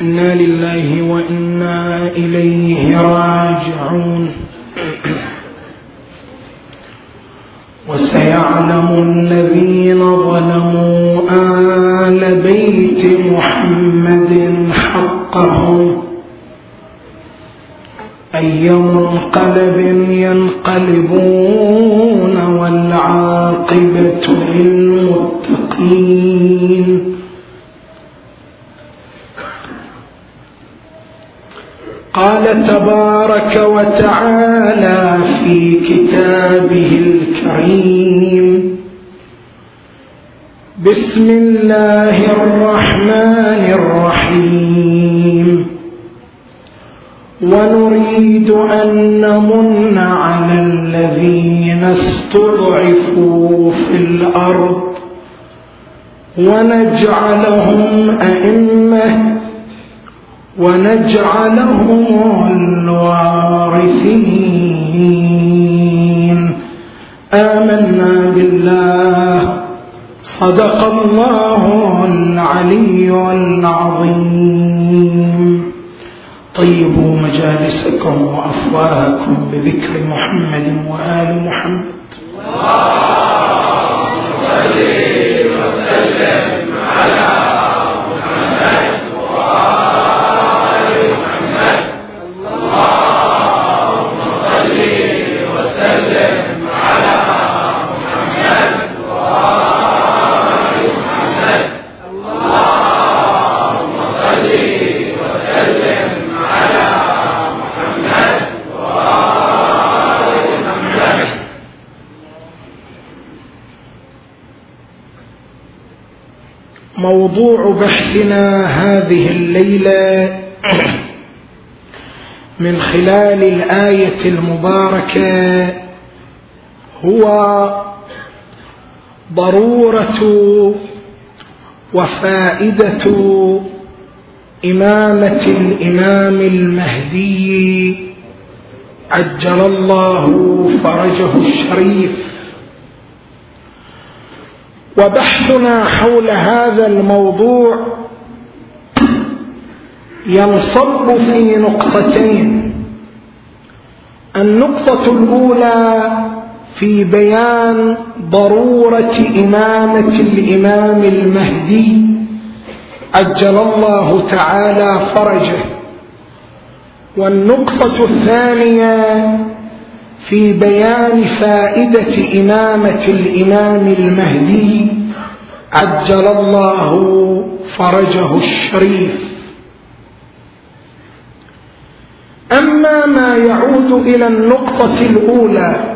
إنا لله وإنا إليه راجعون. وسيعلم الذين ظلموا آل بيت محمد حقهم. أي منقلب ينقلبون والعاقبة للمتقين. قال تبارك وتعالى في كتابه الكريم. بسم الله الرحمن الرحيم. ونريد أن نمن على الذين استضعفوا في الأرض ونجعلهم أئمة ونجعلهم الوارثين. آمنا بالله. صدق الله العلي العظيم. طيبوا مجالسكم وأفواهكم بذكر محمد وآل محمد. موضوع بحثنا هذه الليلة من خلال الآية المباركة هو ضرورة وفائدة إمامة الإمام المهدي عجل الله فرجه الشريف وبحثنا حول هذا الموضوع ينصب في نقطتين. النقطة الأولى في بيان ضرورة إمامة الإمام المهدي أجل الله تعالى فرجه. والنقطة الثانية في بيان فائدة إمامة الإمام المهدي عجل الله فرجه الشريف. أما ما يعود إلى النقطة الأولى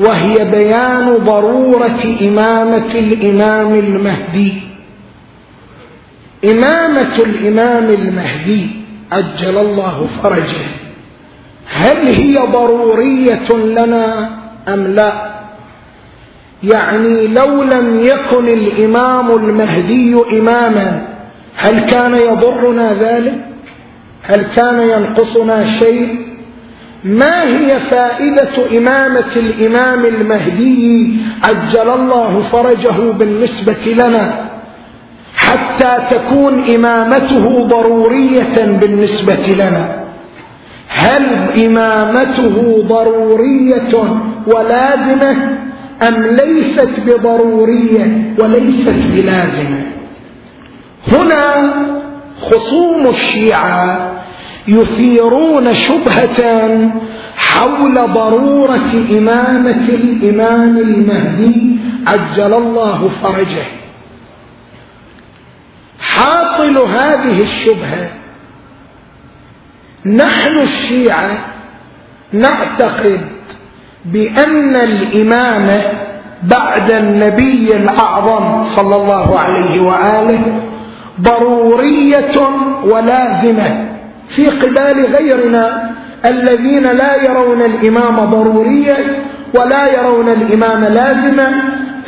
وهي بيان ضرورة إمامة الإمام المهدي. إمامة الإمام المهدي عجل الله فرجه. هل هي ضرورية لنا أم لا؟ يعني لو لم يكن الإمام المهدي إماما هل كان يضرنا ذلك؟ هل كان ينقصنا شيء؟ ما هي فائدة إمامة الإمام المهدي عجل الله فرجه بالنسبة لنا حتى تكون إمامته ضرورية بالنسبة لنا؟ هل إمامته ضرورية ولازمة أم ليست بضرورية وليست بلازمة؟ هنا خصوم الشيعة يثيرون شبهة حول ضرورة إمامة الإمام المهدي عجل الله فرجه. حاصل هذه الشبهة نحن الشيعة نعتقد بأن الإمامة بعد النبي الأعظم صلى الله عليه وآله ضرورية ولازمة في قبال غيرنا الذين لا يرون الإمام ضرورية ولا يرون الإمام لازمة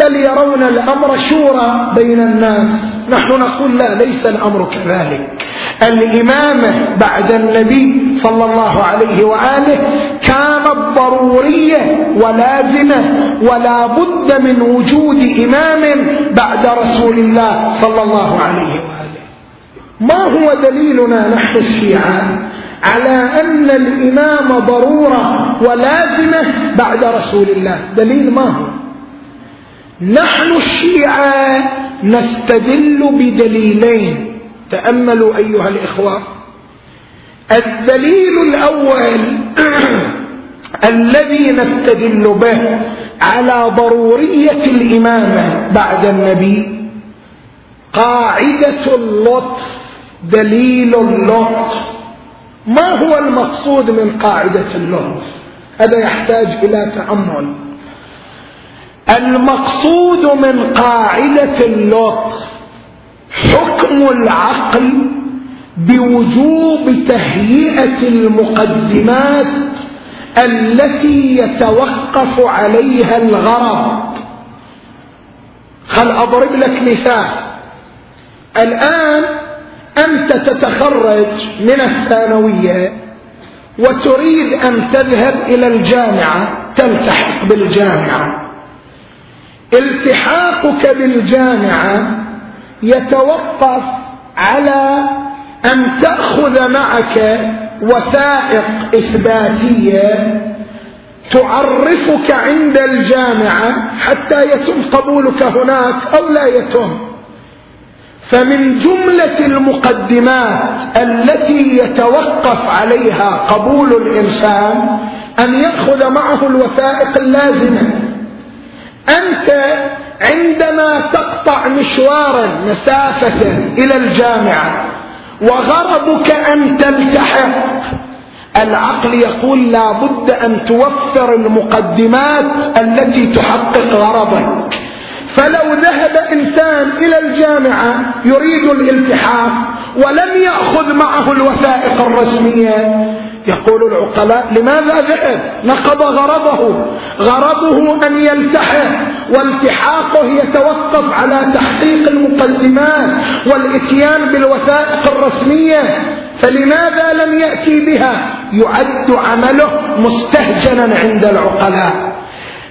بل يرون الأمر شورى بين الناس. نحن نقول لا ليس الأمر كذلك. الإمامة بعد النبي صلى الله عليه وآله كانت ضرورية ولازمة ولا بد من وجود إمام بعد رسول الله صلى الله عليه وآله. ما هو دليلنا نحن الشيعة على أن الإمام ضرورة ولازمة بعد رسول الله؟ دليل ما هو؟ نحن الشيعة نستدل بدليلين. تأملوا أيها الإخوة. الدليل الأول الذي نستدل به على ضرورية الإمامة بعد النبي. قاعدة اللطف دليل اللطف. ما هو المقصود من قاعدة اللطف؟ هذا يحتاج إلى تأمل. المقصود من قاعدة اللطف حكم العقل بوجوب تهيئة المقدمات التي يتوقف عليها الغرض. خل أضرب لك مثال. الآن أنت تتخرج من الثانوية وتريد أن تذهب إلى الجامعة تلتحق بالجامعة. التحاقك بالجامعة يتوقف على أن تأخذ معك وثائق إثباتية تعرفك عند الجامعة حتى يتم قبولك هناك أو لا يتم. فمن جملة المقدمات التي يتوقف عليها قبول الإنسان أن يأخذ معه الوثائق اللازمة. أنت عندما تقطع مشوارا مسافة إلى الجامعة وغرضك أن تلتحق العقل يقول لا بد أن توفر المقدمات التي تحقق غرضك. فلو ذهب إنسان إلى الجامعة يريد الالتحاق ولم يأخذ معه الوثائق الرسمية يقول العقلاء لماذا ذهب نقض غرضه. غرضه أن يلتحق والتحاقه يتوقف على تحقيق المقدمات والإتيان بالوثائق الرسمية. فلماذا لم يأتي بها؟ يعد عمله مستهجنا عند العقلاء.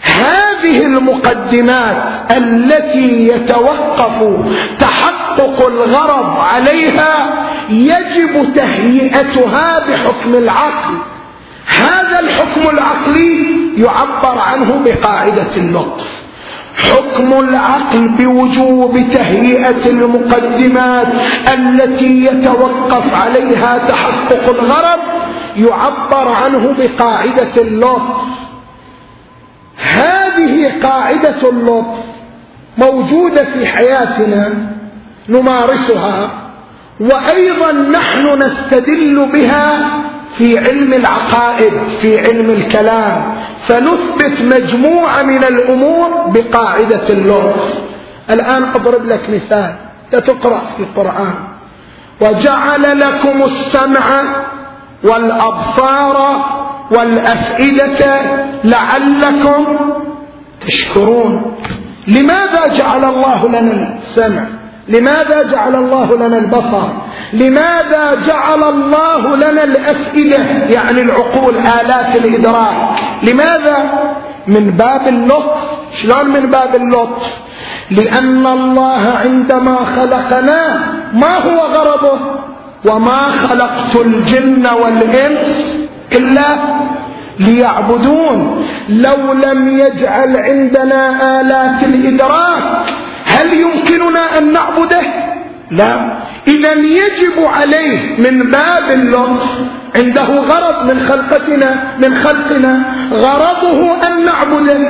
هذه المقدمات التي يتوقف تحقق الغرض عليها يجب تهيئتها بحكم العقل. هذا الحكم العقلي يعبر عنه بقاعدة اللطف. حكم العقل بوجوب تهيئة المقدمات التي يتوقف عليها تحقق الغرض يعبر عنه بقاعدة اللطف. هذه قاعدة اللطف موجودة في حياتنا نمارسها وأيضا نحن نستدل بها في علم العقائد في علم الكلام. فنثبت مجموعة من الأمور بقاعدة اللطف الآن أضرب لك مثال تقرأ في القرآن. وجعل لكم السمع والأبصار والأفئدة لعلكم تشكرون. لماذا جعل الله لنا السمع؟ لماذا جعل الله لنا البصر؟ لماذا جعل الله لنا الأفئدة؟ يعني العقول آلات الإدراك. لماذا؟ من باب اللطف. شلون من باب اللطف؟ لأن الله عندما خلقنا ما هو غرضه؟ وما خلقت الجن والإنس إلا ليعبدون. لو لم يجعل عندنا آلات الإدراك هل يمكننا أن نعبده؟ لا. إذا يجب عليه من باب اللطف عنده غرض من خلقتنا من خلقنا. غرضه أن نعبده.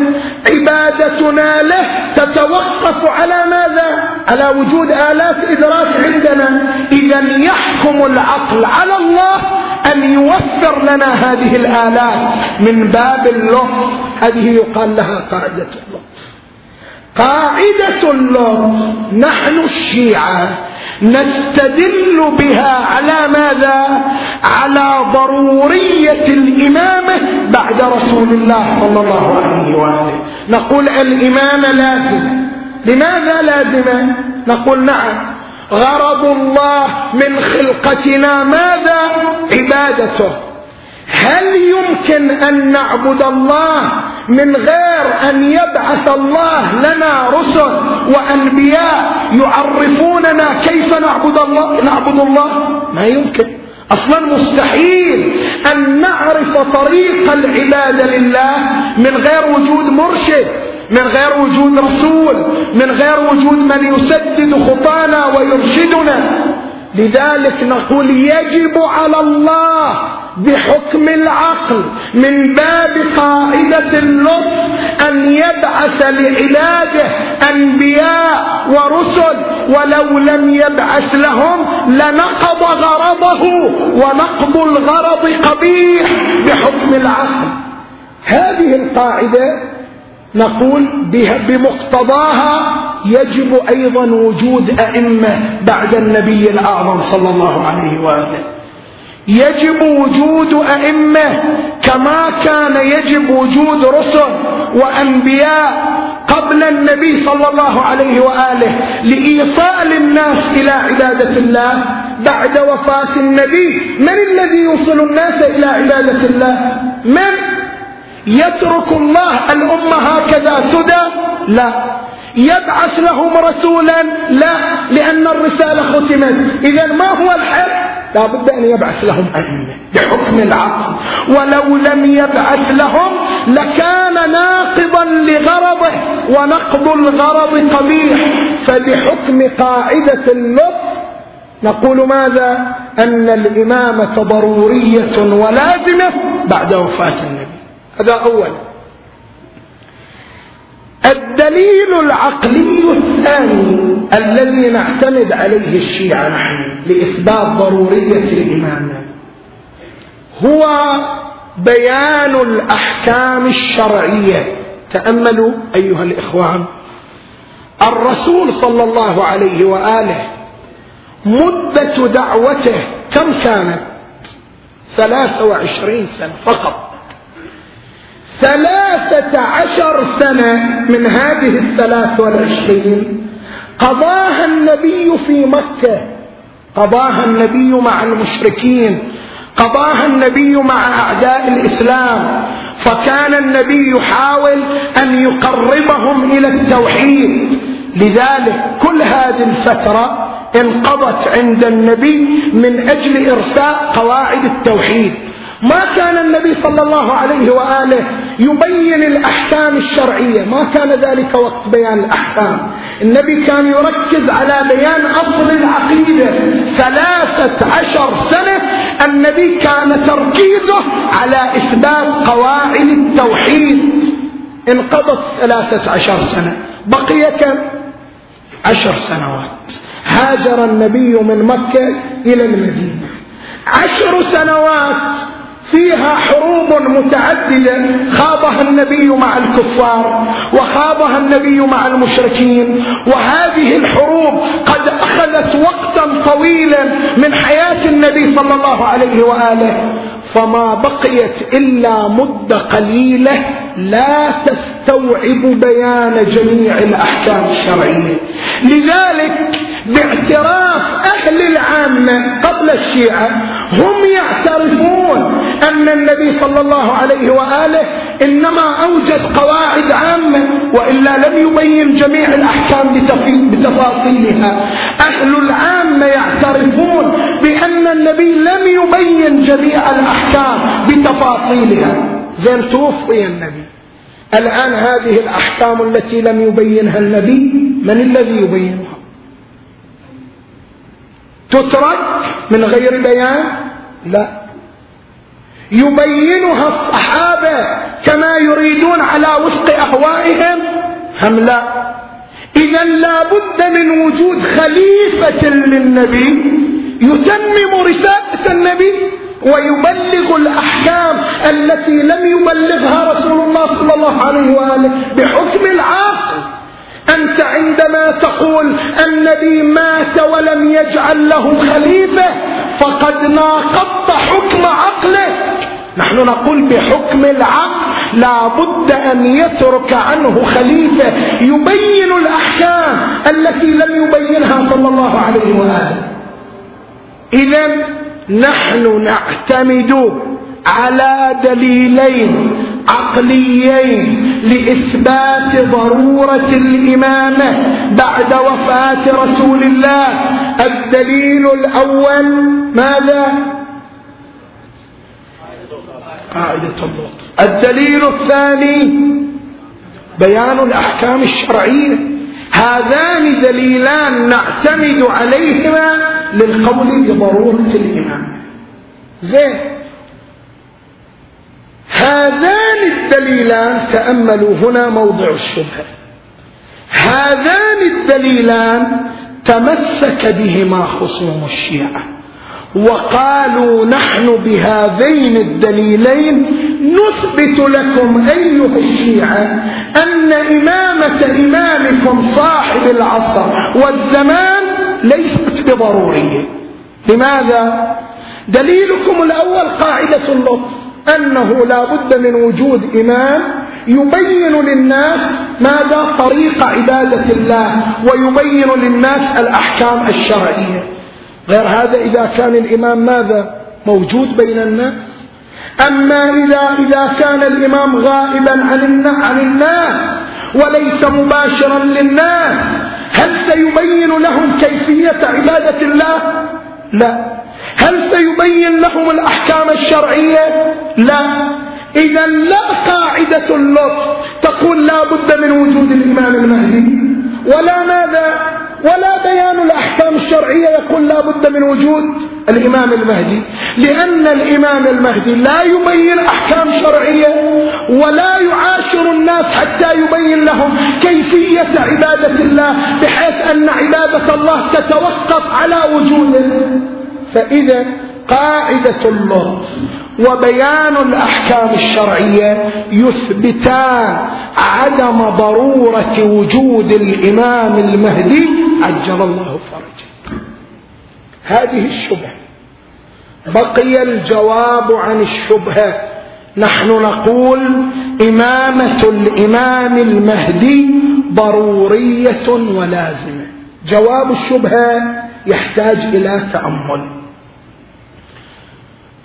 عبادتنا له تتوقف على ماذا؟ على وجود آلات إدراك عندنا. إذا يحكم العقل على الله أن يوفر لنا هذه الآلات من باب اللطف. هذه يقال لها قاعدة اللطف. قاعدة اللطف نحن الشيعة نستدل بها على ماذا؟ على ضرورية الإمامة بعد رسول الله صلى الله عليه وآله. نقول الإمامة لازمة لماذا لازمة نقول نعم. غرض الله من خلقتنا ماذا؟ عبادته. هل يمكن أن نعبد الله من غير أن يبعث الله لنا رسل وأنبياء يعرفوننا كيف نعبد الله نعبد الله؟ ما يمكن. أصلا مستحيل أن نعرف طريق العبادة لله من غير وجود مرشد من غير وجود رسول من غير وجود من يسدد خطانا ويرشدنا. لذلك نقول يجب على الله بحكم العقل من باب قاعدة اللطف أن يبعث لعباده أنبياء ورسل. ولو لم يبعث لهم لنقض غرضه ونقض الغرض قبيح بحكم العقل. هذه القاعدة نقول بمقتضاها يجب أيضا وجود أئمة بعد النبي الأعظم صلى الله عليه وآله. يجب وجود أئمة كما كان يجب وجود رسل وأنبياء قبل النبي صلى الله عليه وآله لإيصال الناس إلى عبادة الله بعد وفاة النبي. من الذي يوصل الناس إلى عبادة الله؟ من؟ يترك الله الأمة هكذا سدى؟ لا. يبعث لهم رسولا لا لأن الرسالة ختمت. إذا ما هو الحل لا بد أن يبعث لهم أئمة بحكم العقل. ولو لم يبعث لهم لكان ناقضا لغرضه ونقض الغرض قبيح. فبحكم قاعدة اللطف نقول ماذا؟ أن الإمامة ضرورية ولازمة بعد وفاة النبي. هذا أولا الدليل العقلي الثاني الذي نعتمد عليه الشيعة نحن لإثبات ضرورية الإمامة هو بيان الأحكام الشرعية. تأملوا أيها الإخوان الرسول صلى الله عليه وآله مدة دعوته كم كانت؟ ثلاثة وعشرين سنة فقط. ثلاثة عشر سنة من هذه الثلاث والعشرين. قضاها النبي في مكة. قضاها النبي مع المشركين. قضاها النبي مع أعداء الإسلام. فكان النبي يحاول أن يقربهم إلى التوحيد. لذلك كل هذه الفترة انقضت عند النبي من أجل إرساء قواعد التوحيد. ما كان النبي صلى الله عليه وآله يبين الأحكام الشرعية. ما كان ذلك وقت بيان الأحكام. النبي كان يركز على بيان أصل العقيدة. ثلاثة عشر سنة النبي كان تركيزه على إثبات قواعد التوحيد. انقضت ثلاثة عشر سنة. بقي كم؟ عشر سنوات. هاجر النبي من مكة إلى المدينة. عشر سنوات فيها حروب متعددة خاضها النبي مع الكفار وخاضها النبي مع المشركين وهذه الحروب قد أخذت وقتا طويلا من حياة النبي صلى الله عليه وآله فما بقيت إلا مدة قليلة لا تستوعب بيان جميع الأحكام الشرعية. لذلك باعتراف أهل العامة قبل الشيعة هم يعترفون أن النبي صلى الله عليه وآله إنما أوجد قواعد عامة وإلا لم يبين جميع الأحكام بتفاصيلها. أهل العامة يعترفون بأن النبي لم يبين جميع الأحكام بتفاصيلها. زين توفي النبي. الآن هذه الأحكام التي لم يبينها النبي من الذي يبينها؟ تترك من غير بيان؟ لا. يبينها الصحابة كما يريدون على وفق أهوائهم هم لا؟ إذا لا بد من وجود خليفة للنبي يتمم رسالة النبي ويبلغ الأحكام التي لم يبلغها رسول الله صلى الله عليه وآله بحكم العقل أنت عندما تقول النبي مات ولم يجعل له خليفة فقد ناقضت نحن نقول بحكم العقل لا بد أن يترك عنه خليفة يبين الأحكام التي لم يبينها صلى الله عليه وآله. إذا نحن نعتمد على دليلين عقليين لإثبات ضرورة الإمامة بعد وفاة رسول الله. الدليل الأول ماذا؟ قاعدة اللطف الدليل الثاني بيان الأحكام الشرعية. هذان دليلان نعتمد عليهما للقول بضرورة الإمام زين. هذان الدليلان تأملوا هنا موضع الشبهة. هذان الدليلان تمسك بهما خصوم الشيعة. وقالوا نحن بهذين الدليلين نثبت لكم أيها الشيعة أن إمامة إمامكم صاحب العصر والزمان ليست بضرورية لماذا؟ دليلكم الأول قاعدة اللطف أنه لا بد من وجود إمام يبين للناس ماذا طريق عبادة الله ويبين للناس الأحكام الشرعية غير هذا إذا كان الإمام ماذا؟ موجود بين الناس. أما إذا, إذا كان الإمام غائبا عن الناس وليس مباشرا للناس هل سيبين لهم كيفية عبادة الله؟ لا. هل سيبين لهم الأحكام الشرعية؟ لا. إذا لا قاعدة اللطف تقول لا بد من وجود الإمام المهدي. ولا ماذا؟ ولا بيان الأحكام الشرعية يقول لا بد من وجود الإمام المهدي لأن الإمام المهدي لا يبين أحكام شرعية ولا يعاشر الناس حتى يبين لهم كيفية عبادة الله بحيث أن عبادة الله تتوقف على وجوده. فإذا قاعدة اللطف وبيان الأحكام الشرعية يثبتان عدم ضرورة وجود الإمام المهدي عجل الله فرجه. هذه الشبهة. بقي الجواب عن الشبهة. نحن نقول إمامة الإمام المهدي ضرورية ولازمة. جواب الشبهة يحتاج إلى تأمل.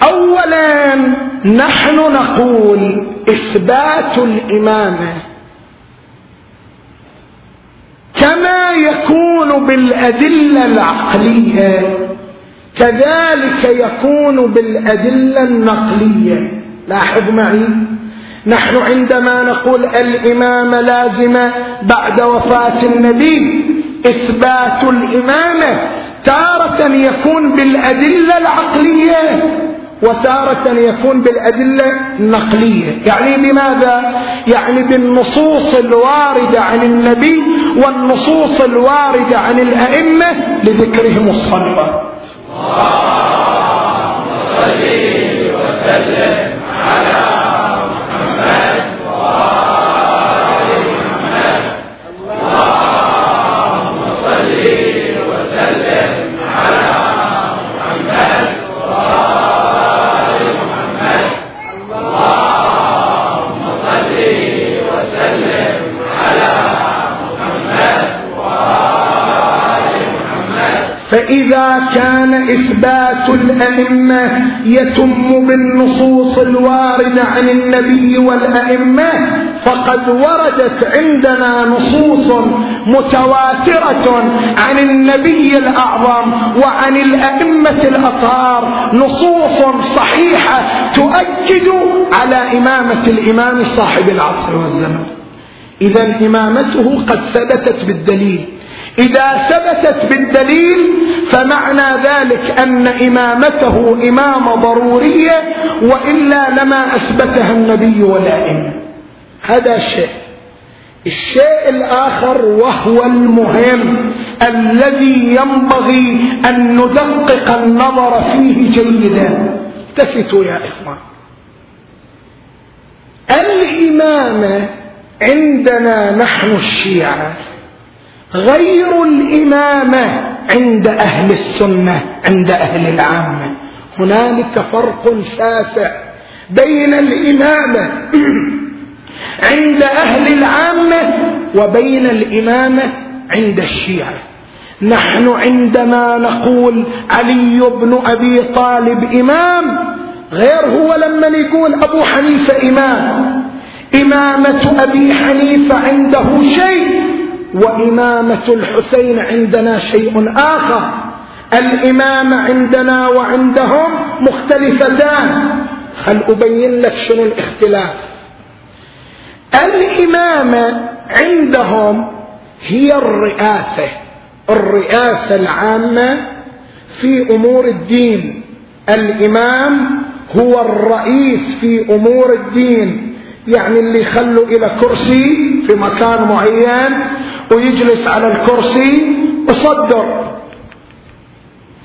اولا نحن نقول إثبات الإمامة. كما يكون بالأدلة العقلية كذلك يكون بالأدلة النقلية. لاحظ معي نحن عندما نقول الامامه لازمه بعد وفاة النبي إثبات الإمامة تارة يكون بالأدلة العقلية. وتارة يكون بالأدلة النقلية يعني بماذا؟ يعني بالنصوص الواردة عن النبي والنصوص الواردة عن الأئمة لذكرهم الصلوات اللهم صل وسلم على فإذا كان إثبات الأئمة يتم بالنصوص الواردة عن النبي والأئمة فقد وردت عندنا نصوص متواترة عن النبي الأعظم وعن الأئمة الأطهار نصوص صحيحة تؤكد على إمامة الإمام صاحب العصر والزمن إذا إمامته قد ثبتت بالدليل. إذا ثبتت بالدليل فمعنى ذلك أن إمامته إمامة ضرورية وإلا لما أثبتها النبي والأئمة هذا شيء الشيء الآخر وهو المهم الذي ينبغي أن ندقق النظر فيه جيدا. التفتوا يا إخوان. الإمامة عندنا نحن الشيعة غير الإمامة عند أهل السنة عند أهل العامة. هنالك فرق شاسع بين الإمامة عند أهل العامة وبين الإمامة عند الشيعة. نحن عندما نقول علي بن أبي طالب إمام غير هو لما يقول أبو حنيفة إمام. إمامة أبي حنيفة عنده شيء وإمامة الحسين عندنا شيء آخر. الإمامة عندنا وعندهم مختلفتان. خل أبين لك شنو الاختلاف. الإمامة عندهم هي الرئاسة. الرئاسة العامة في أمور الدين. الإمام هو الرئيس في أمور الدين. يعني اللي يخلوا إلى كرسي في مكان معين ويجلس على الكرسي وصدر.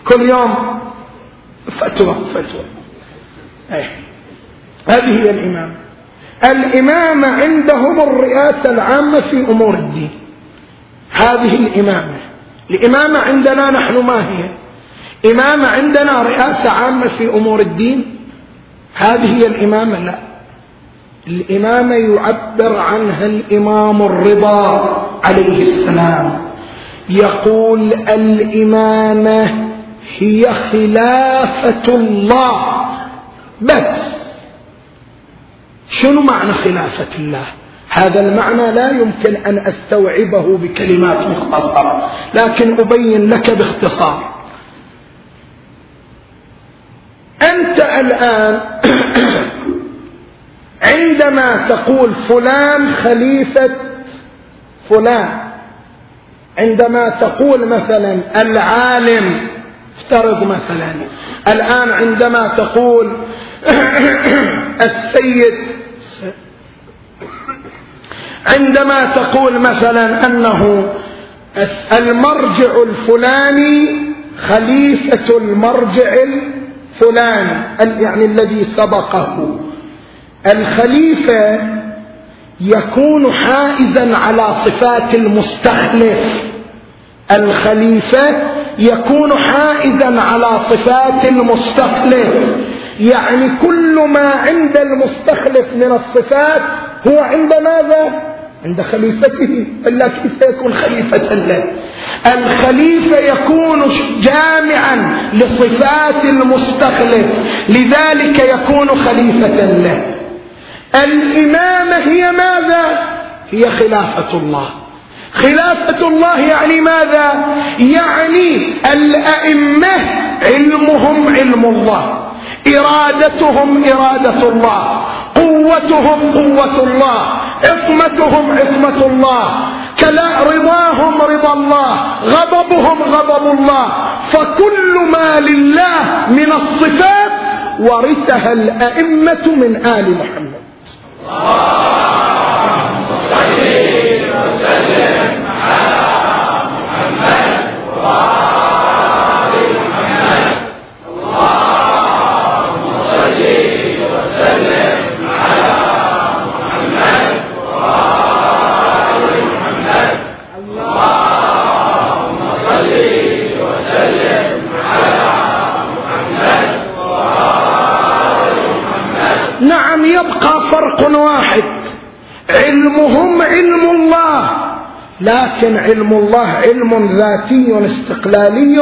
كل يوم فتوى فتوى. أيه. هذه هي الإمامة. الإمامة عندهم الرئاسة العامة في أمور الدين. هذه الإمامة. الإمامة عندنا نحن ما هي؟ إمامة عندنا رئاسة عامة في أمور الدين. هذه هي الإمامة؟ لا. الإمامة يعبر عنها الإمام الرضا. عليه السلام. يقول الإمامة هي خلافة الله. بس. شنو معنى خلافة الله؟ هذا المعنى لا يمكن أن أستوعبه بكلمات مختصرة. لكن أبين لك باختصار. أنت الآن عندما تقول فلان خليفة فلان عندما تقول مثلا العالم افترض مثلا الآن عندما تقول السيد عندما تقول مثلا أنه المرجع الفلاني خليفة المرجع الفلاني يعني الذي سبقه. الخليفة يكون حائزا على صفات المستخلف. الخليفة يكون حائزا على صفات المستخلف. يعني كل ما عند المستخلف من الصفات هو عند ماذا؟ عند خليفته. إلا كيف يكون خليفة له؟ الخليفة يكون جامعا لصفات المستخلف. لذلك يكون خليفة له. الإمامة هي ماذا؟ هي خلافة الله خلافة الله يعني ماذا؟ يعني الأئمة علمهم علم الله إرادتهم إرادة الله قوتهم قوة الله عصمتهم عصمة الله كلا رضاهم رضا الله غضبهم غضب الله فكل ما لله من الصفات ورثها الأئمة من آل محمد. وسلم على محمد وآل محمد اللهم صل وسلم على محمد وآل محمد اللهم صل وسلم على محمد وآل محمد نعم يبقى فرق واحد علمهم علم الله لكن علم الله علم ذاتي استقلالي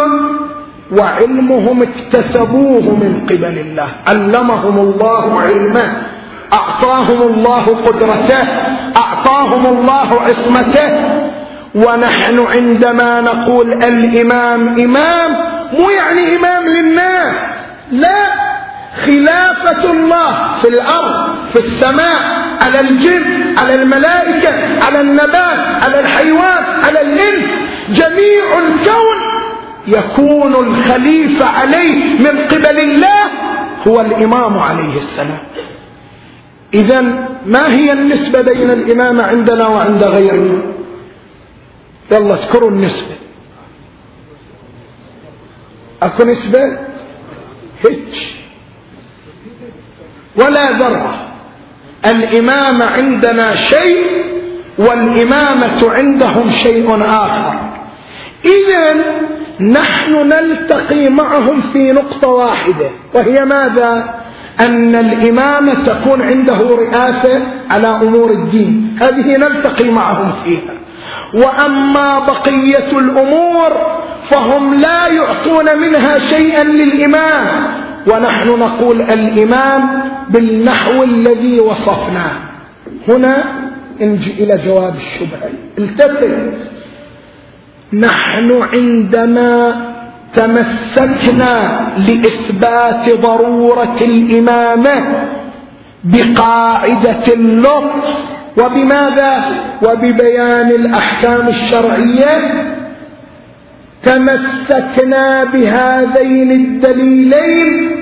وعلمهم اكتسبوه من قبل الله. علمهم الله علمه أعطاهم الله قدرته أعطاهم الله عصمته. ونحن عندما نقول الإمام إمام مو يعني إمام للناس لا. خلافة الله في الأرض في السماء على الجن على الملائكة على النبات على الحيوان على الإنس. جميع الكون يكون الخليفة عليه من قبل الله هو الإمام عليه السلام. إذا ما هي النسبة بين الإمام عندنا وعند غيرنا يلا اذكروا النسبة. أكو نسبة؟ هج ولا ذرة. الإمامة عندنا شيء والإمامة عندهم شيء آخر. إذا نحن نلتقي معهم في نقطة واحدة وهي ماذا؟ أن الإمامة تكون عنده رئاسة على أمور الدين. هذه نلتقي معهم فيها. وأما بقية الأمور فهم لا يعطون منها شيئا للإمام. ونحن نقول الإمام بالنحو الذي وصفناه هنا نجي إلى جواب الشبهة. التفت. نحن عندما تمسكنا لإثبات ضرورة الإمامة بقاعدة اللطف وبماذا؟ وببيان الأحكام الشرعية تمسكنا بهذين الدليلين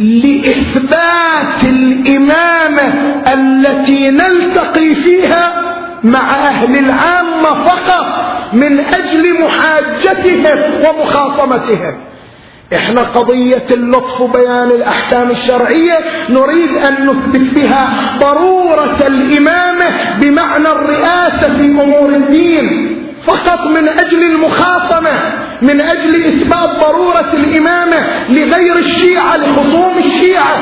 لإثبات الإمامة التي نلتقي فيها مع أهل العامة فقط من أجل محاجتهم ومخاصمتهم. إحنا قضية اللطف بيان الأحكام الشرعية نريد أن نثبت بها ضرورة الإمامة بمعنى الرئاسة في أمور الدين. فقط من أجل المخاصمة من أجل إثبات ضرورة الإمامة لغير الشيعة لخصوم الشيعة.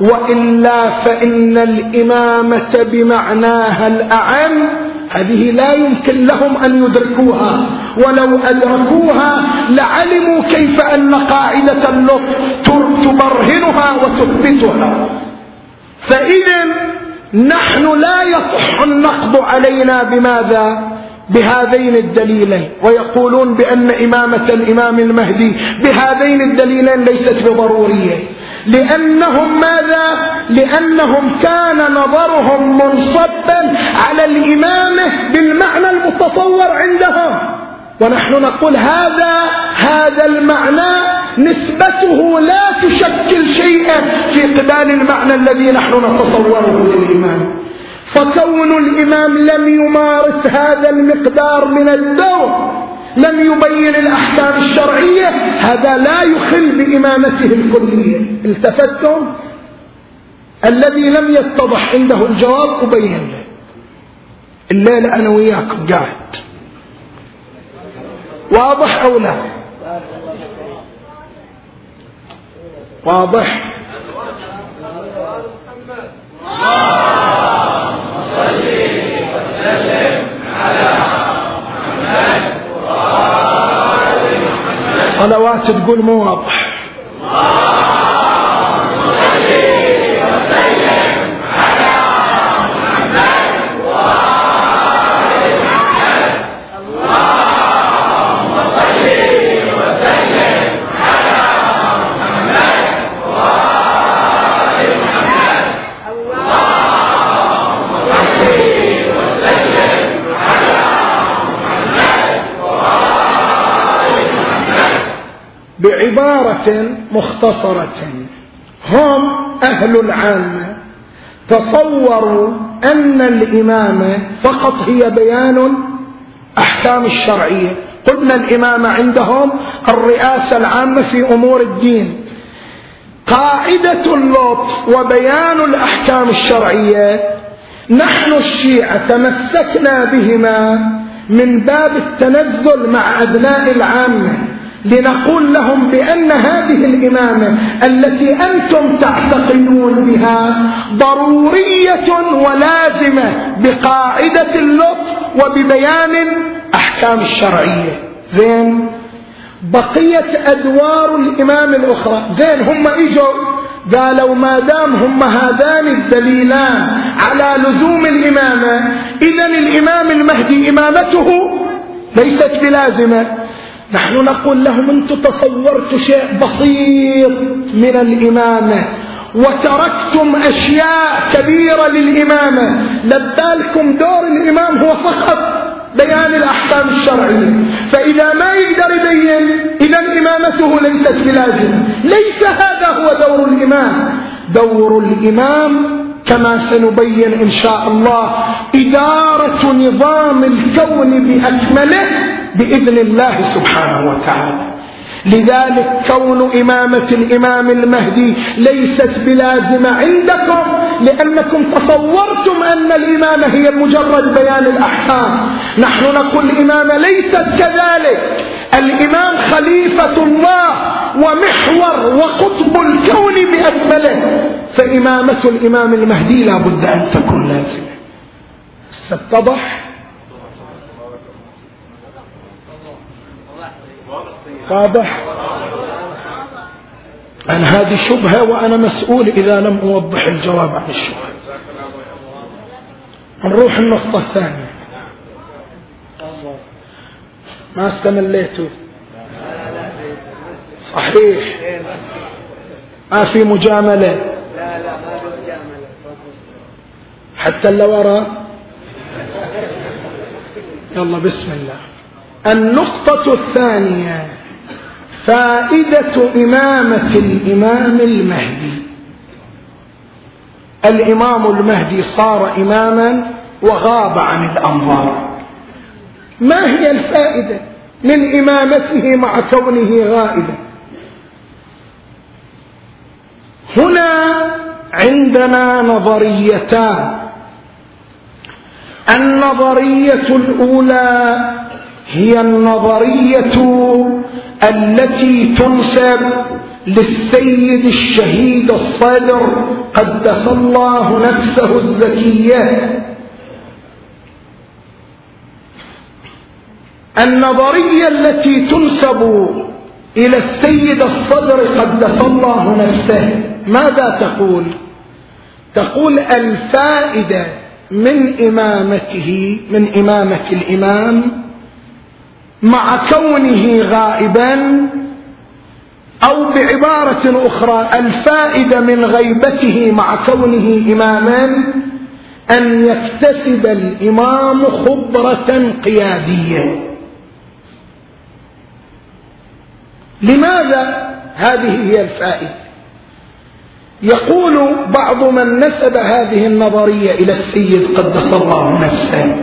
وإلا فإن الإمامة بمعناها الأعم هذه لا يمكن لهم أن يدركوها. ولو أدركوها لعلموا كيف أن قاعدة اللطف تبرهنها وتثبتها. فإذا نحن لا يصح النقض علينا بماذا؟ بهذين الدليلين ويقولون بأن إمامة الإمام المهدي بهذين الدليلين ليست بضرورية. لأنهم ماذا؟ لأنهم كان نظرهم منصبا على الإمامة بالمعنى المتصور عندهم. ونحن نقول هذا هذا المعنى نسبته لا تشكل شيئا في قبال المعنى الذي نحن نتصوره للإمام. فكون الإمام لم يمارس هذا المقدار من الدور لم يبين الأحكام الشرعية هذا لا يخل بإمامته الكلية. التفتم؟ الذي لم يتضح عنده الجواب أبين له الليلة أنا وياكم قاعد. واضح أو لا؟ واضح؟ صلوات تقول مو واضح. مختصرة. هم أهل العامة. تصوروا أن الإمامة فقط هي بيان أحكام الشرعية. قلنا الإمامة عندهم الرئاسة العامة في أمور الدين. قاعدة اللطف وبيان الأحكام الشرعية. نحن الشيعة تمسكنا بهما من باب التنزل مع أبناء العامة. لنقول لهم بأن هذه الإمامة التي أنتم تعتقدون بها ضرورية ولازمة بقاعدة اللطف وببيان الأحكام الشرعية. زين. بقية أدوار الإمام الأخرى. زين هم إجوا قالوا ما دام هم هذان الدليلان على لزوم الإمامة إذا الإمام المهدي إمامته ليست بلازمة. نحن نقول لهم أنتم تصورتوا شيء بسيط من الإمامة وتركتم أشياء كبيرة للإمامة. لبالكم دور الإمام هو فقط بيان الأحكام الشرعية. فإذا ما يقدر يبين إذا إمامته ليست بلازمة. ليس هذا هو دور الإمام. دور الإمام كما سنبين إن شاء الله إدارة نظام الكون بأكمله بإذن الله سبحانه وتعالى. لذلك كون إمامة الإمام المهدي ليست بلازمة عندكم لأنكم تصورتم أن الإمامة هي مجرد بيان الأحكام. نحن نقول الإمامة ليست كذلك. الإمام خليفة الله ومحور وقطب الكون بأكمله فإمامة الإمام المهدي لا بد أن تكون لازمة. ستتضح واضح؟ أن هذه شبهة وأنا مسؤول إذا لم أوضح الجواب عن الشبهة. نروح النقطة الثانية. ما استمليتوا؟ صحيح. ما في مجاملة؟ حتى اللي وراء؟ يلا بسم الله. النقطة الثانية. فائدة إمامة الإمام المهدي. الإمام المهدي صار إماما وغاب عن الأنظار. ما هي الفائدة من إمامته مع كونه غائبا؟ هنا عندنا نظريتان. النظرية الأولى هي النظرية التي تنسب للسيد الشهيد الصدر قدس الله نفسه الزكية. النظرية التي تنسب إلى السيد الصدر قدس الله نفسه ماذا تقول؟ تقول الفائدة من إمامته من إمامة الإمام مع كونه غائبا أو بعبارة أخرى الفائدة من غيبته مع كونه إماما أن يكتسب الإمام خبرة قيادية. لماذا هذه هي الفائدة؟ يقول بعض من نسب هذه النظرية إلى السيد قدس الله نفسه.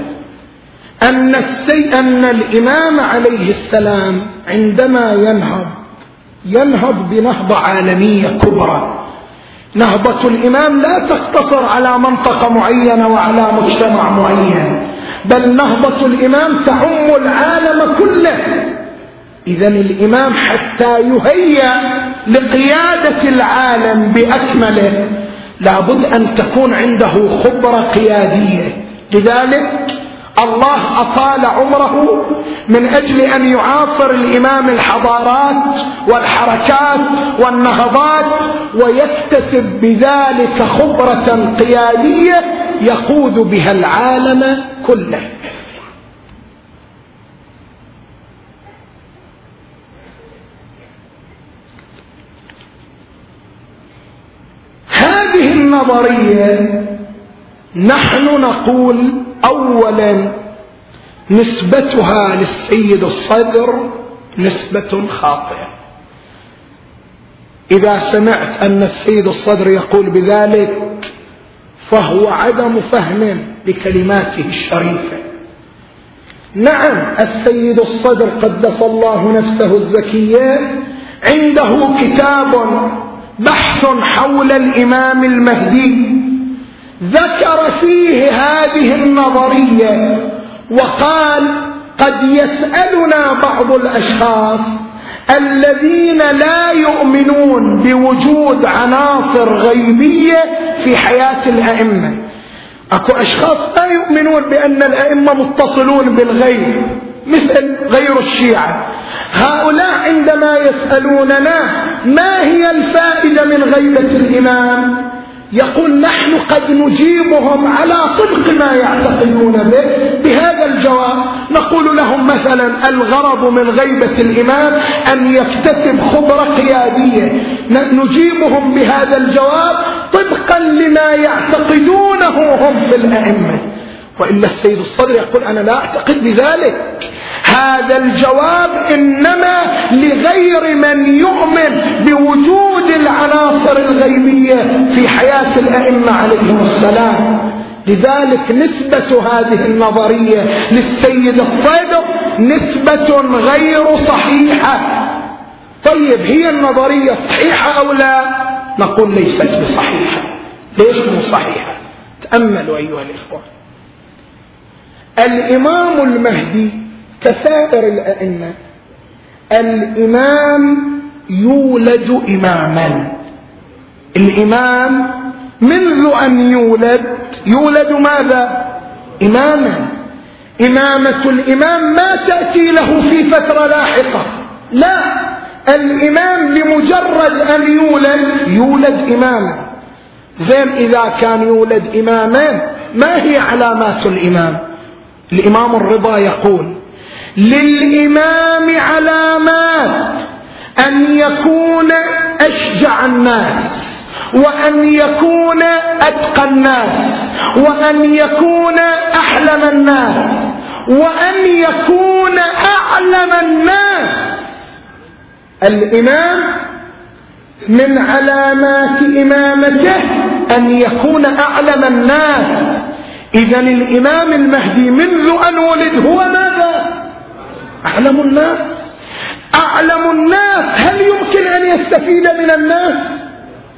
أن, السي... أن الإمام عليه السلام عندما ينهض ينهض بنهضة عالمية كبرى. نهضة الإمام لا تقتصر على منطقة معينة وعلى مجتمع معين بل نهضة الإمام تعم العالم كله. إذا الإمام حتى يهيأ لقيادة العالم بأكمله لابد أن تكون عنده خبرة قيادية. لذلك الله أطال عمره من أجل أن يعاصر الإمام الحضارات والحركات والنهضات ويكتسب بذلك خبرة قيادية يقود بها العالم كله. هذه النظرية نحن نقول أولا نسبتها للسيد الصدر نسبة خاطئة. إذا سمعت أن السيد الصدر يقول بذلك فهو عدم فهم لكلماته الشريفة. نعم السيد الصدر قدس الله نفسه الزكية عنده كتاب بحث حول الإمام المهدي. ذكر فيه هذه النظرية وقال قد يسألنا بعض الأشخاص الذين لا يؤمنون بوجود عناصر غيبية في حياة الأئمة. أكو أشخاص لا يؤمنون بأن الأئمة متصلون بالغيب مثل غير الشيعة. هؤلاء عندما يسألوننا ما هي الفائدة من غيبة الإمام؟ يقول نحن قد نجيبهم على طبق ما يعتقدون به. بهذا الجواب نقول لهم مثلا الغرض من غيبة الإمام أن يكتسب خبرة قيادية. نجيبهم بهذا الجواب طبقا لما يعتقدونه هم في الأئمة. وإلا السيد الصدر يقول أنا لا أعتقد بذلك. هذا الجواب إنما لغير من يؤمن بوجود العناصر الغيبية في حياة الأئمة عليهم السلام. لذلك نسبة هذه النظرية للسيد الصدر نسبة غير صحيحة. طيب هي النظرية صحيحة أو لا؟ نقول ليست بصحيحة. ليش مو صحيحة؟ تأملوا أيها الإخوة. الإمام المهدي كسائر الأئمة الإمام يولد إماما. الإمام منذ أن يولد يولد ماذا؟ إماما. إمامة الإمام ما تأتي له في فترة لاحقة لا. الإمام بمجرد أن يولد يولد إماما. زين إذا كان يولد إماما ما هي علامات الإمام؟ الإمام الرضا يقول للإمام علامات أن يكون أشجع الناس وأن يكون أتقى الناس وأن يكون أحلم الناس وأن يكون أعلم الناس. الإمام من علامات إمامته أن يكون أعلم الناس. إذا الإمام المهدي منذ أن ولد هو ماذا؟ أعلم الناس أعلم الناس هل يمكن أن يستفيد من الناس؟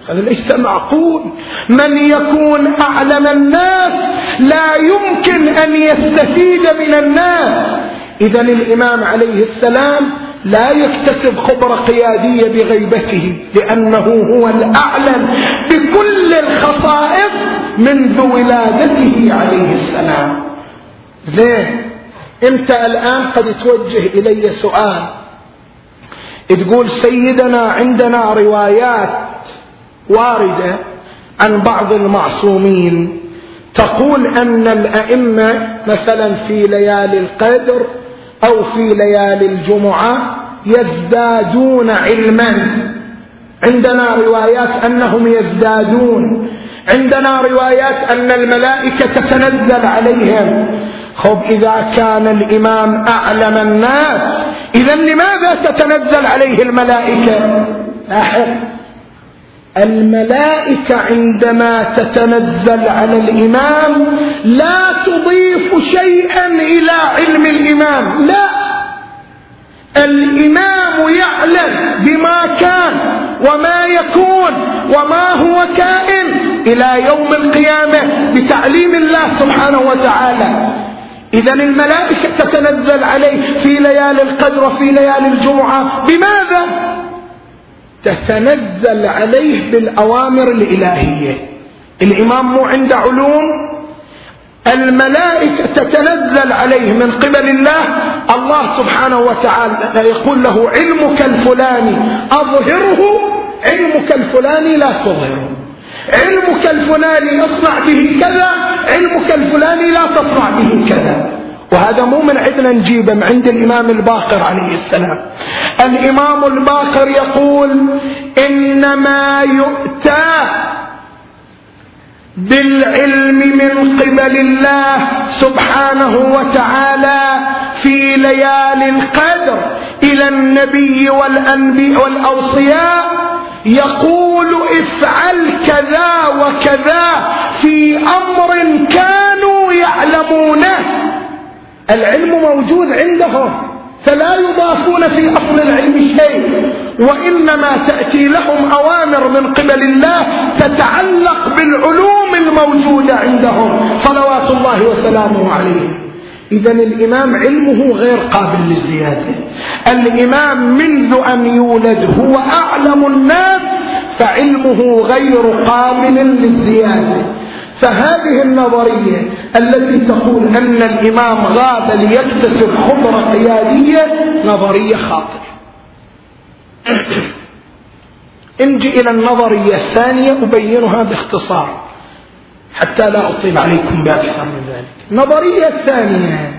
هذا ليس معقول من يكون أعلم الناس لا يمكن أن يستفيد من الناس إذا الإمام عليه السلام لا يكتسب خبرة قيادية بغيبته لأنه هو الأعلم بكل الخصائص منذ ولادته عليه السلام. زين انت الآن قد توجه إلي سؤال. تقول سيدنا عندنا روايات واردة عن بعض المعصومين. تقول أن الأئمة مثلا في ليالي القدر أو في ليالي الجمعة يزدادون علما. عندنا روايات أنهم يزدادون. عندنا روايات أن الملائكة تتنزل عليهم. خب إذا كان الإمام أعلم الناس إذا لماذا تتنزل عليه الملائكة؟ لاحظ الملائكة عندما تتنزل على الإمام لا تضيف شيئا إلى علم الإمام لا. الإمام يعلم بما كان. وما يكون وما هو كائن إلى يوم القيامة بتعليم الله سبحانه وتعالى. إذا الملائكة تتنزل عليه في ليالي القدر وفي ليالي الجمعة. بماذا؟ تتنزل عليه بالأوامر الإلهية. الإمام مو عنده علوم؟ الملائكة تتنزل عليه من قبل الله. الله سبحانه وتعالى يقول له علمك الفلاني أظهره؟ علمك الفلاني لا تظهره. علمك الفلاني اصنع به كذا علمك الفلاني لا تصنع به كذا. وهذا مو من عندنا نجيبه من عند الإمام الباقر عليه السلام. الإمام الباقر يقول إنما يؤتى بالعلم من قبل الله سبحانه وتعالى في ليالي القدر إلى النبي والأنبياء والأوصياء يقول افعل كذا وكذا في أمر كانوا يعلمونه. العلم موجود عندهم. فلا يضافون في أصل العلم شيء وإنما تأتي لهم أوامر من قبل الله تتعلق بالعلوم الموجودة عندهم. صلوات الله وسلامه عليه. إذا الإمام علمه غير قابل للزيادة. الإمام منذ أن يولد هو أعلم الناس فعلمه غير قابل للزيادة. فهذه النظرية التي تقول أن الإمام غاب ليكتسب خبرة قيادية نظرية خاطئة. انجي إلى النظرية الثانية أبينها باختصار حتى لا أطيل عليكم بأكثر من ذلك. النظرية الثانية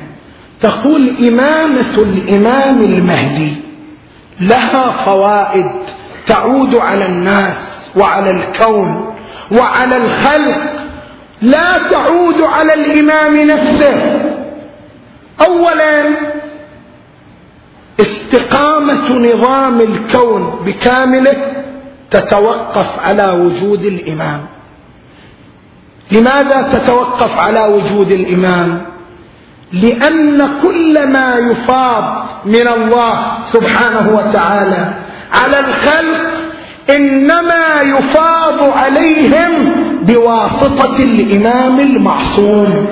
تقول إمامة الإمام المهدي لها فوائد تعود على الناس وعلى الكون وعلى الخلق لا تعود على الإمام نفسه. أولا استقامة نظام الكون بكامله تتوقف على وجود الإمام. لماذا تتوقف على وجود الإمام؟ لأن كل ما يفاض من الله سبحانه وتعالى على الخلق إنما يفاض عليهم بواسطة الإمام المعصوم.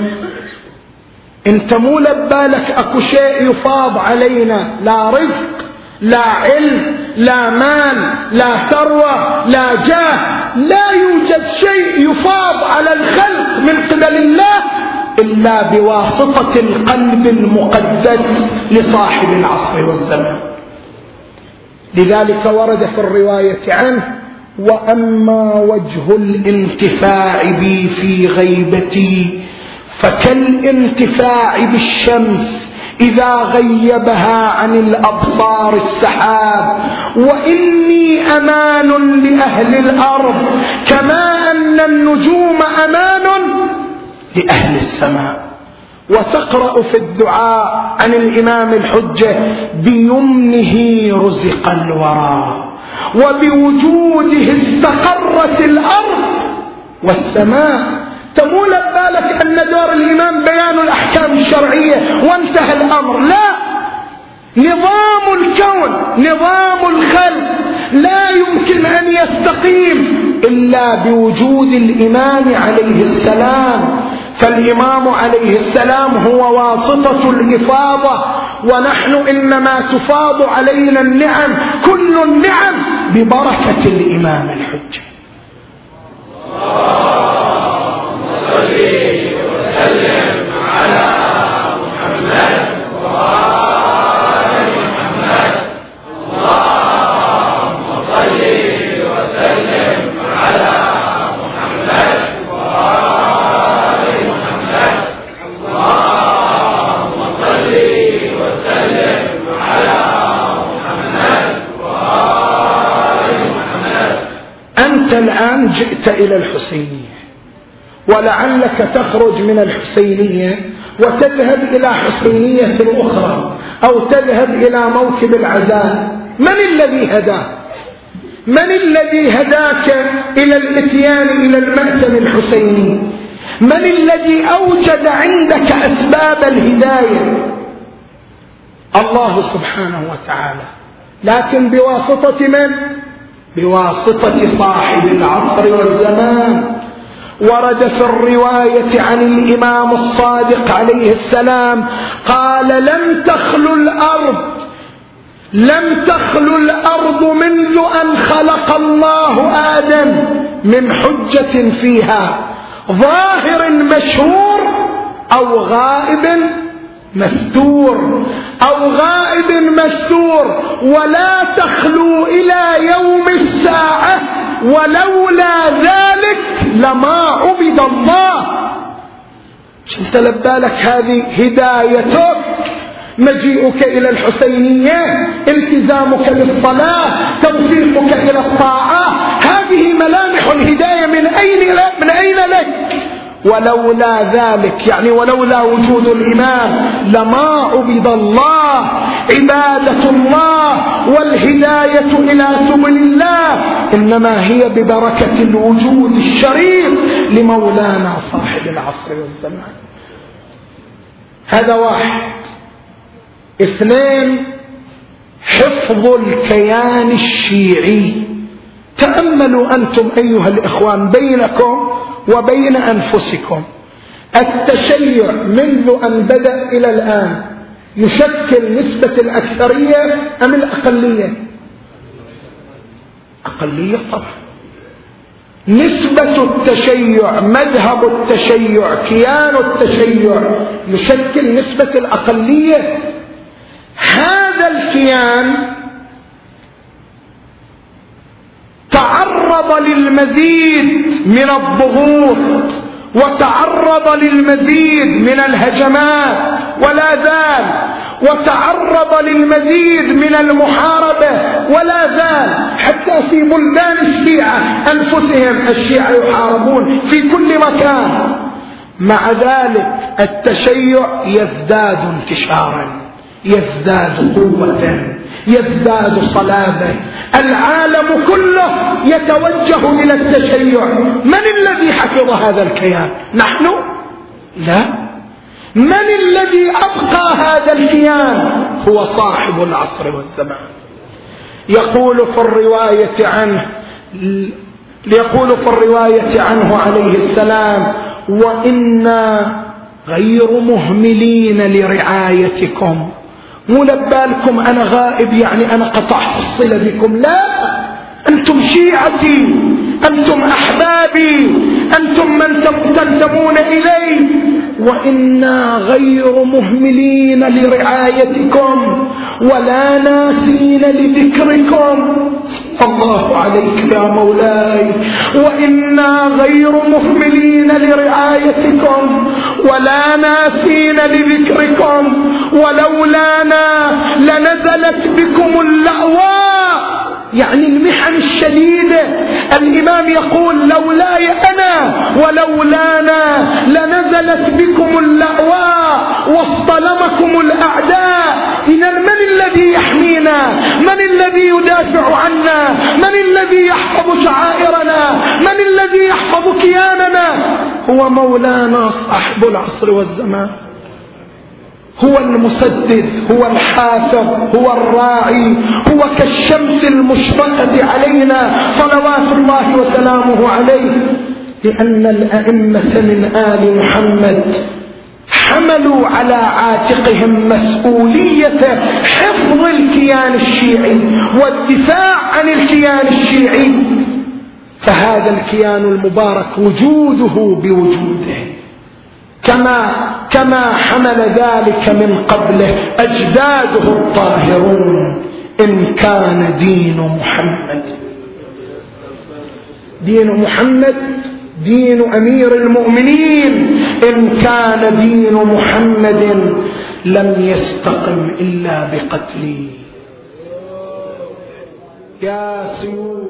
انت مو لبالك أكو شيء يفاض علينا لا رزق لا علم لا مال لا ثروة لا جاه لا يوجد شيء يفاض على الخلق من قبل الله إلا بواسطة القلب المقدس لصاحب العصر والزمان. لذلك ورد في الرواية عنه وأما وجه الانتفاع بي في غيبتي فكالانتفاع بالشمس إذا غيبها عن الأبصار السحاب وإني أمان لأهل الأرض كما أن النجوم أمان لأهل السماء. وتقرأ في الدعاء عن الإمام الحجة بيمنه رزق الورى. وبوجوده استقرت الأرض والسماء. تقول بالك أن دور الإمام بيان الأحكام الشرعية وانتهى الأمر. لا. نظام الكون نظام الخلق لا يمكن أن يستقيم إلا بوجود الإمام عليه السلام. فالإمام عليه السلام هو واسطة الإفاضة. ونحن إنما تفاض علينا النعم كل النعم ببركة الإمام الحجة أنت الآن جئت إلى الحسينية. ولعلك تخرج من الحسينية وتذهب إلى حسينية أخرى أو تذهب إلى موكب العزاء من الذي هداك؟ من الذي هداك إلى الإتيان إلى المأتم الحسيني؟ من الذي أوجد عندك أسباب الهداية؟ الله سبحانه وتعالى. لكن بواسطة من؟ بواسطة صاحب العصر والزمان ورد في الرواية عن الإمام الصادق عليه السلام قال لم تخلو الأرض لم تخلو الأرض منذ أن خلق الله آدم من حجة فيها ظاهر مشهور أو غائب مستور. أو غائب مستور ولا تخلو إلى يوم الساعة ولولا ذلك لما عبد الله. شلت لبالك هذه هدايتك؟ مجيئك إلى الحسينية التزامك للصلاة توفيقك إلى الطاعة. هذه ملامح الهداية من أين من أين لك؟ ولولا ذلك يعني ولولا وجود الإمام لما عبد الله عبادة الله والهداية إلى سبل الله إنما هي ببركة الوجود الشريف لمولانا صاحب العصر والزمان. هذا واحد. اثنين حفظ الكيان الشيعي. تأملوا أنتم أيها الإخوان بينكم وبين أنفسكم. التشيع منذ أن بدأ إلى الآن يشكل نسبة الأكثرية أم الأقلية؟ أقلية طبعا. نسبة التشيع مذهب التشيع كيان التشيع يشكل نسبة الأقلية. هذا الكيان تعرض للمزيد من الضغوط وتعرض للمزيد من الهجمات ولا زال وتعرض للمزيد من المحاربة ولا زال حتى في بلدان الشيعة أنفسهم الشيعة يحاربون في كل مكان. مع ذلك التشيع يزداد انتشارا يزداد قوة يزداد صلابة. العالم كله يتوجه إلى التشيع. من الذي حفظ هذا الكيان؟ نحن؟ لا. من الذي أبقى هذا الكيان؟ هو صاحب العصر والزمان. يقول في الرواية عنه يقول في الرواية عنه عليه السلام وإنا غير مهملين لرعايتكم. مو لبالكم أنا غائب يعني أنا قطعت الصلة بكم لا. أنتم شيعتي أنتم أحبابي أنتم من تنتمون إلي. وإنا غير مهملين لرعايتكم ولا ناسين لذكركم. الله عليك يا مولاي. وإنا غير مهملين لرعايتكم. ولا ناسين لذكركم ولولانا لنزلت بكم اللأواء يعني المحن الشديدة الإمام يقول لولاي أنا ولولانا لنزلت بكم اللأواء واصطلمكم الأعداء. إذا من الذي يحمينا؟ من الذي يدافع عنا؟ من الذي يحفظ شعائرنا؟ من الذي يحفظ كياننا؟ هو مولانا صاحب العصر والزمان. هو المسدد هو الحافظ هو الراعي هو كالشمس المشرقة علينا صلوات الله وسلامه عليه. لأن الأئمة من آل محمد حملوا على عاتقهم مسؤولية حفظ الكيان الشيعي والدفاع عن الكيان الشيعي. فهذا الكيان المبارك وجوده بوجوده. كما كما حمل ذلك من قبله أجداده الطاهرون إن كان دين محمد. دين محمد دين أمير المؤمنين. إن كان دين محمد لم يستقم إلا بقتلي يا سيوف